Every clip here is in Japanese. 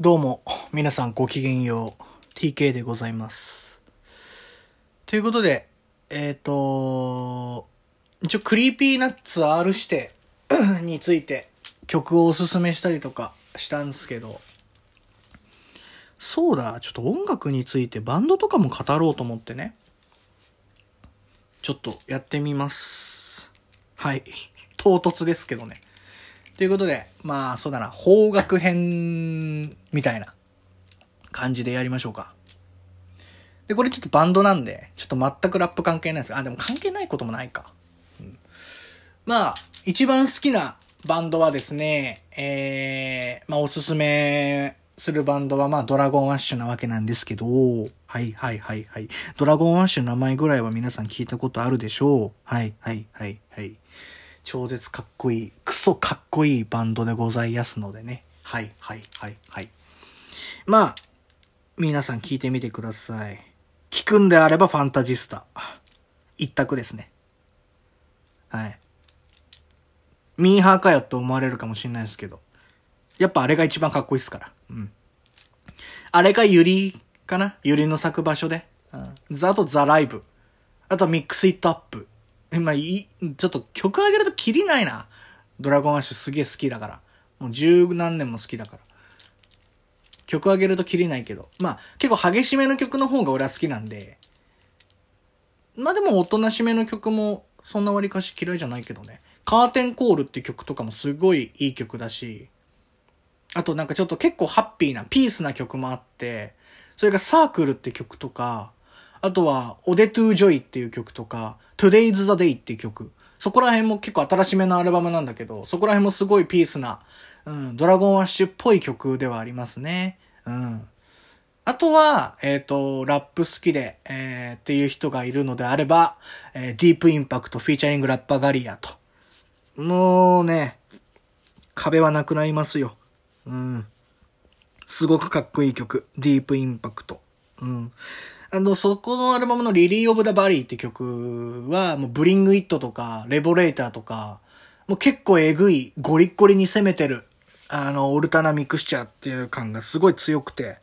どうも、皆さんごきげんよう。TK でございます。ということで、えっ、と、一応 Creepy Nuts R 指定について曲をおすすめしたりとかしたんですけど、そうだ、ちょっと音楽についてバンドとかも語ろうと思ってね。ちょっとやってみます。はい。唐突ですけどね。ということで、まあ、そうだな、邦楽編みたいな感じでやりましょうか。で、これちょっとバンドなんで、ちょっと全くラップ関係ないです。あ、でも関係ないこともないか。うんまあ、一番好きなバンドはですね、えー、まあ、おすすめするバンドは、まあ、ドラゴンアッシュなわけなんですけど、はいはいはいはい。ドラゴンアッシュの名前ぐらいは皆さん聞いたことあるでしょう。はいはいはいはい。超絶かっこいい、クソかっこいいバンドでございますのでね。はいはいはいはい。まあ、皆さん聞いてみてください。聞くんであればファンタジスタ。一択ですね。はい。ミーハーかよって思われるかもしれないですけど。やっぱあれが一番かっこいいっすから。うん。あれがユリかな？ユリの咲く場所で。うん。ザあとザライブ。あと Mix It Up。え、まあ、いい、ちょっと曲上げるとキリないな。 Dragon Ash すげえ好きだから。もう十何年も好きだから。曲上げるとキリないけど。まあ、結構激しめの曲の方が俺は好きなんで。まあでもおとなしめの曲もそんな割かし嫌いじゃないけどね。 Curtain Call って曲とかもすごいいい曲だし。あとなんかちょっと結構ハッピーな、ピースな曲もあって、それが Circle って曲とか、あとは、 Ode to Joy っていう曲とか、Today's the Day っていう曲。そこら辺も結構新しめのアルバムなんだけど、そこら辺もすごいピースな、うん、 Dragon Ash っぽい曲ではありますね。うん。あとは、えっ、と、ラップ好きで、えーっていう人がいるのであれば、えー Deep Impact featuring ラッパガリヤと。もうね、壁はなくなりますよ。うん。すごくかっこいい曲。 Deep Impact。うん。あの、そこのアルバムの Lily of da Valley って曲は、もう Bring It とか、 Revolater とか、もう結構えぐい、ゴリッゴリに攻めてる、あの、オルタナミクスチャーっていう感がすごい強くて、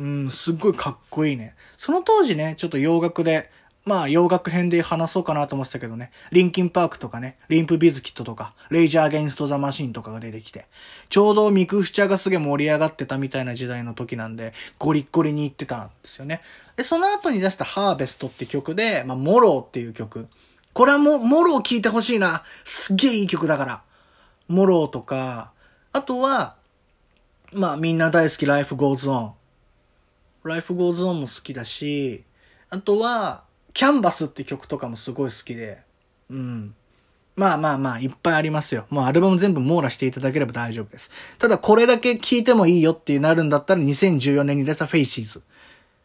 うん、すっごいかっこいいね。その当時ね、ちょっと洋楽で、まあ洋楽編で話そうかなと思ってたけどね、 Linkin Park とかね、 Limp Bizkit とか、 Rage Against the Machine とかが出てきて、ちょうどミクスチャーがすげえ盛り上がってたみたいな時代の時なんで、ゴリッゴリに行ってたんですよね。で、その後に出した Harvest って曲で、まあ、 Morrow っていう曲。これはもう、 Morrow 聴いてほしいな。すっげえいい曲だから。 Morrow とか、あとは、まあみんな大好き Life Goes On。Life Goes On も好きだし、あとは、キャンバスって曲とかもすごい好きで、うん。まあまあまあ、いっぱいありますよ。もうアルバム全部網羅していただければ大丈夫です。ただこれだけ聴いてもいいよってなるんだったら2014年に出た Faces。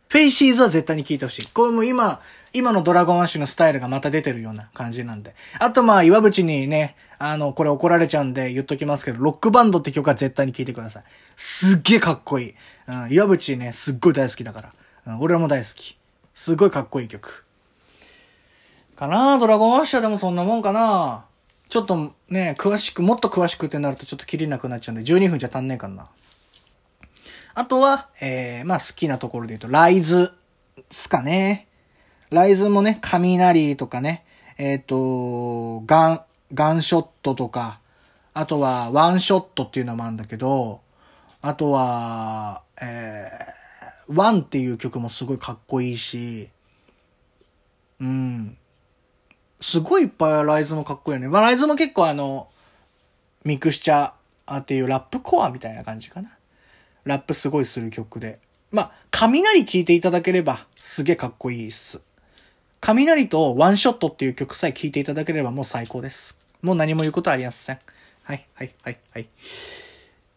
Faces は絶対に聴いてほしい。これも今、今の Dragon Ash のスタイルがまた出てるような感じなんで。あとまあ、岩渕にね、あの、これ怒られちゃうんで言っときますけど、 Rock Band って曲は絶対に聴いてください。すっげえかっこいい。うん、岩渕ね、すっごい大好きだから。うん、俺も大好き。すっごいかっこいい曲。かな？ドラゴンアッシュはでもそんなもんかな？ちょっとね、詳しく、もっと詳しくってなるとちょっと切りなくなっちゃうんで、12分じゃ足んねえかな。あとは、えー、まあ好きなところで言うと、ライズ、すかね。ライズもね、雷とかね、えっ、と、ガン、ガンショットとか、あとは、ワンショットっていうのもあるんだけど、あとは、えー、ワンっていう曲もすごいかっこいいし、うん。すごいいっぱいライズもかっこいいよね。まあ、ライズも結構あの、ミクスチャーっていうラップコアみたいな感じかな。ラップすごいする曲で。まあ、雷聴いていただければすげえかっこいいっす。雷とワンショットっていう曲さえ聴いていただければもう最高です。もう何も言うことありません。はい、はい、はい、はい。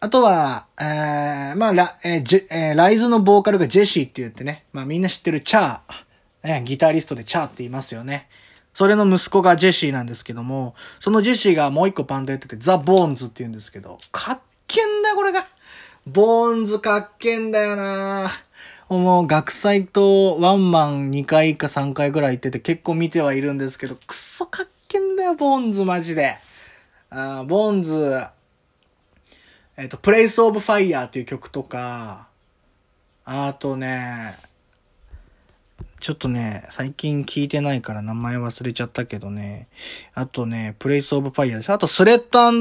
あとは、えー、まあ、ラ、えージェえーライズのボーカルがジェシーって言ってね、まあみんな知ってるチャー、ね、ギタリストでチャーって言いますよね。それの息子がジェシーなんですけども、そのジェシーがもう一個バンドやってて、ザ・ボーンズって言うんですけど、かっけんだ、これが。ボーンズかっけんだよなもう学祭とワンマン2回か3回ぐらい行ってて結構見てはいるんですけど、くっそかっけんだよ、ボーンズマジで。あーボーンズ、えっ、と、Place of Fire っていう曲とか、あとね、ちょっとね、最近聞いてないから名前忘れちゃったけどね。あとね、Place of Fire です。あと、スレッドニ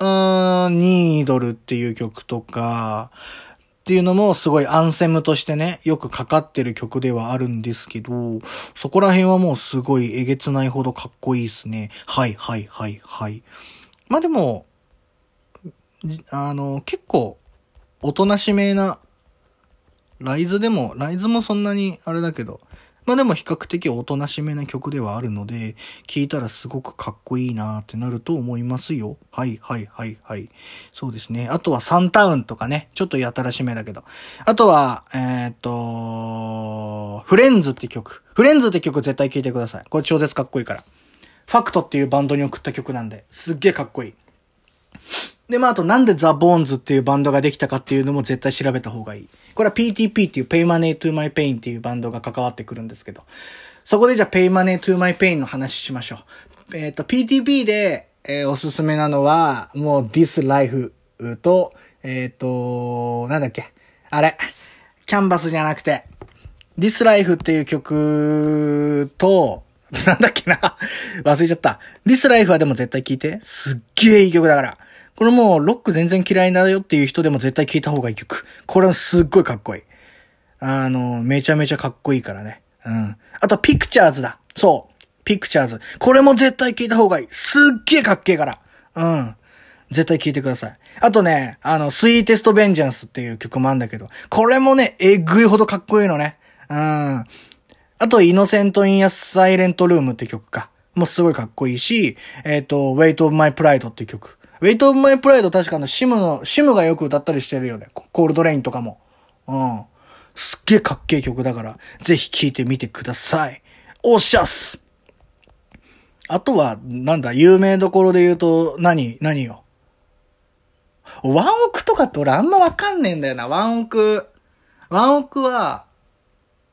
ードルっていう曲とか、っていうのもすごいアンセムとしてね、よくかかってる曲ではあるんですけど、そこら辺はもうすごいえげつないほどかっこいいですね。はいはいはいはい。まあでも、あの、結構、おとなしめなライズでも、ライズもそんなにあれだけど、まあでも比較的おとなしめな曲ではあるので、聴いたらすごくかっこいいなーってなると思いますよ。はいはいはいはい。そうですね。あとはサンタウンとかね。ちょっとやたらしめだけど。あとは、えー、っと、フレンズって曲。フレンズって曲絶対聴いてください。これ超絶かっこいいから。ファクトっていうバンドに送った曲なんで、すっげえかっこいい。で、まあ、あとなんでザ・ボーンズっていうバンドができたかっていうのも絶対調べた方がいい。これは PTP っていう Pay Money to My Pain っていうバンドが関わってくるんですけど。そこでじゃあ Pay Money to My Pain の話しましょう。えっ、ー、と、PTP で、えー、おすすめなのは、もう This Life と、えっ、ー、と、なんだっけ？あれ。キャンバスじゃなくて、This Life っていう曲と、なんだっけな？忘れちゃった。This Life はでも絶対聴いて。すっげえいい曲だから。これもうロック全然嫌いだよっていう人でも絶対聴いた方がいい曲。これはすっごいかっこいい。あの、めちゃめちゃかっこいいからね。うん。あと、ピクチャーズだ。そう。ピクチャーズ。これも絶対聴いた方がいい。すっげえかっけえから。うん。絶対聴いてください。あとね、あの、スイーテストベンジャンスっていう曲もあるんだけど、これもね、えぐいほどかっこいいのね。うん。あと、イノセント・イン・ア・サイレント・ルームって曲か。もうすごいかっこいいし、えっ、ー、と、Weight of My Pride って曲。ウェイトオブマイプライド確かのシムの、シムがよく歌ったりしてるよね。コールドレインとかも。うん。すっげえかっけえ曲だから、ぜひ聴いてみてください。おっしゃっすあとは、なんだ、有名どころで言うと、何、何よ？ワンオクとかって俺あんまわかんねえんだよな。ワンオク。ワンオクは、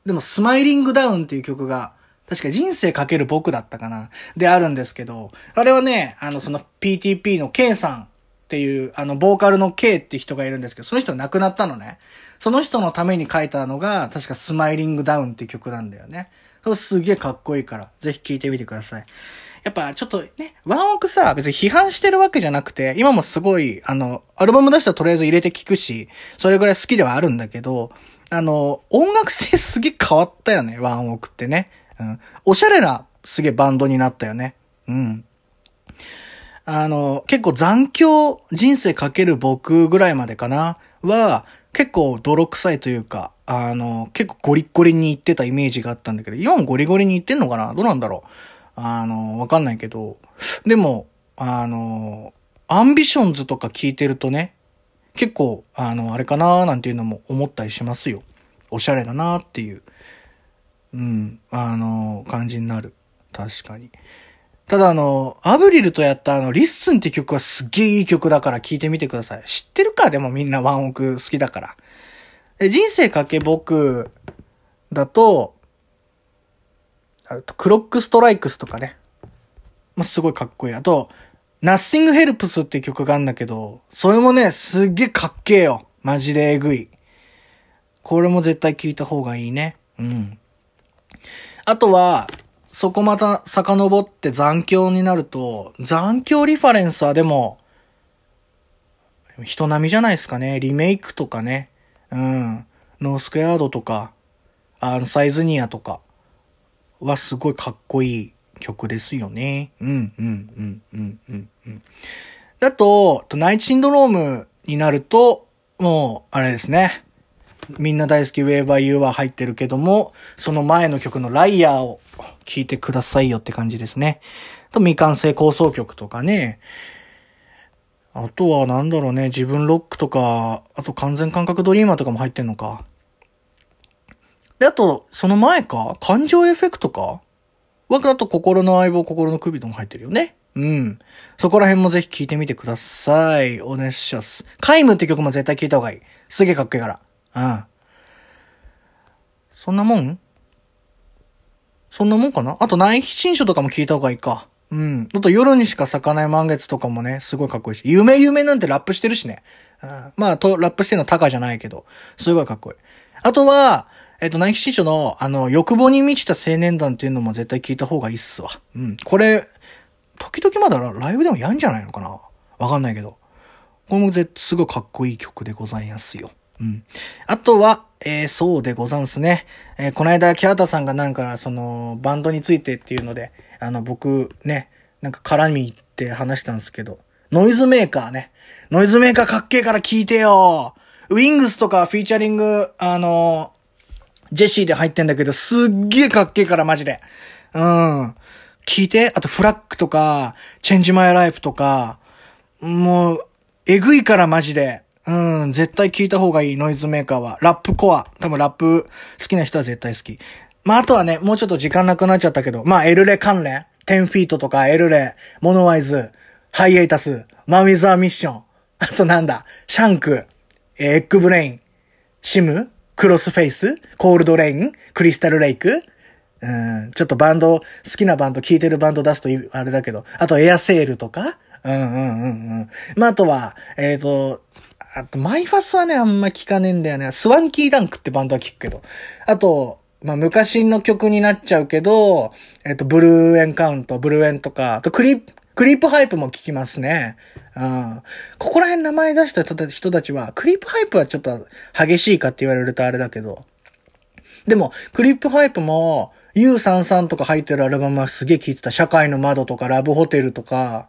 でもスマイリングダウンっていう曲が確か人生かける僕だったかな。であるんですけど、あれはね、あの、その PTP の K さんっていう、あの、ボーカルの K って人がいるんですけど、その人亡くなったのね。その人のために書いたのが、確かスマイリングダウンって曲なんだよね。そすげえかっこいいから、ぜひ聴いてみてください。やっぱちょっとね、ワンオクさ、別に批判してるわけじゃなくて、今もすごい、あの、アルバム出したらとりあえず入れて聴くし、それぐらい好きではあるんだけど、あの、音楽性すげえ変わったよね、ワンオクってね。うん。おしゃれな、すげえバンドになったよね。うん。あの、結構残響、人生かける僕ぐらいまでかな、は、結構泥臭いというか、あの、結構ゴリッゴリに行ってたイメージがあったんだけど、今もゴリゴリに行ってんのかなどうなんだろうあの、わかんないけど、でも、あの、 Ambitions とか聞いてるとね、結構、あの、あれかなーなんていうのも思ったりしますよ。おしゃれだなーっていう。うん、あの、感じになる。確かに。ただあの、アブリルとやったあの、 Listen って曲はすっげえいい曲だから聴いてみてください。知ってるか？でもみんなワンオク好きだから。で人生かけ僕だと、あとクロックストライクスとかね。まあ、すごいかっこいい。あと、Nothing Helps って曲があるんだけど、それもね、すっげえかっけえよ。マジでえぐい。これも絶対聴いた方がいいね。うん。あとは、そこまた遡って残響になると、残響リファレンスはでも、人並みじゃないですかね。リメイクとかね。うん。ノースクエアードとか、あの、サイズニアとかはすごいかっこいい曲ですよね。うん、うん、うん、うん、うん、うん。だと、ナイトシンドロームになると、もう、あれですね。みんな大好き Wherever You は入ってるけども、その前の曲のライヤーを聴いてくださいよって感じですね。と、未完成構想曲とかね。あとはなんだろうね、自分ロックとか、あと完全感覚ドリーマーとかも入ってんのか。で、あと、その前か感情エフェクトかわだと心の相棒、心の首とも入ってるよね。うん。そこら辺もぜひ聴いてみてください。お願いします。カイムって曲も絶対聴いた方がいい。すげえかっこいいから。うん。そんなもん？そんなもんかな？あと内新書とかも聞いた方がいいか。うん。あと夜にしか咲かない満月とかもね、すごいかっこいいし。夢夢なんてラップしてるしね。うん、まあ、と、ラップしてるのタカじゃないけど、すごいかっこいい。あとは、えっ、と、ナイキ新書の、あの、欲望に満ちた青年団っていうのも絶対聞いた方がいいっすわ。うん。これ、時々まだライブでもやんじゃないのかな？わかんないけど。これも絶すごいかっこいい曲でございますよ。うん。あとは、えー、そうでござんすね。えー、この間、キャータさんがなんか、その、バンドについてっていうので、あの、僕、ね、なんか絡みって話したんですけど、ノイズメーカーね。ノイズメーカーかっけえから聞いてよウィングスとかフィーチャリング、あのジェシーで入ってんだけど、すっげえかっけえから、マジで。うん。聞いて、あとフラックとか、チェンジマイライフとか、もう、えぐいからマジで。うん、絶対聞いた方がいい、 NOISEMAKER は。ラップコア。多分ラップ好きな人は絶対好き。まあ、あとはね、もうちょっと時間なくなっちゃったけど、まあ、エルレ関連。10-FEET とか、エルレ、 MONOEYES、 the HIATUS、 MAN WITH A MISSION。あとなんだ、 SHANK、 EGG BRAIN、 SiM、 Crossfaith、 coldrain、 Crystal Lake？うん、ちょっとバンド、好きなバンド、聴いてるバンド出すとあれだけど、あとエアセールとか、うんうんうんうん。まあ、あとは、えっ、ー、と、あと、マイファスはね、あんま聞かねえんだよね。 SWANKY DANK ってバンドは聞くけど。あと、まあ、昔の曲になっちゃうけど、えっ、と、 BLUE ENCOUNT、ブルーエンとか、あとクリップ、クリープハイプも聞きますね。うん。ここら辺名前出した人たちは、クリープハイプはちょっと激しいかって言われるとあれだけど。でも、クリープハイプも、U33 とか入ってるアルバムはすげえ聴いてた。社会の窓とか、ラブホテルとか、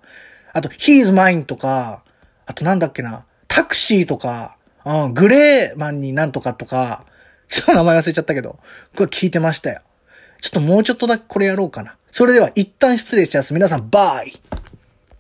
あと、He's Mine とか、あとなんだっけな、タクシーとか、うん、グレーマンになんとかとか、ちょっと名前忘れちゃったけど、これ聞いてましたよ。ちょっともうちょっとだけこれやろうかな。それでは一旦失礼します。皆さん、バイ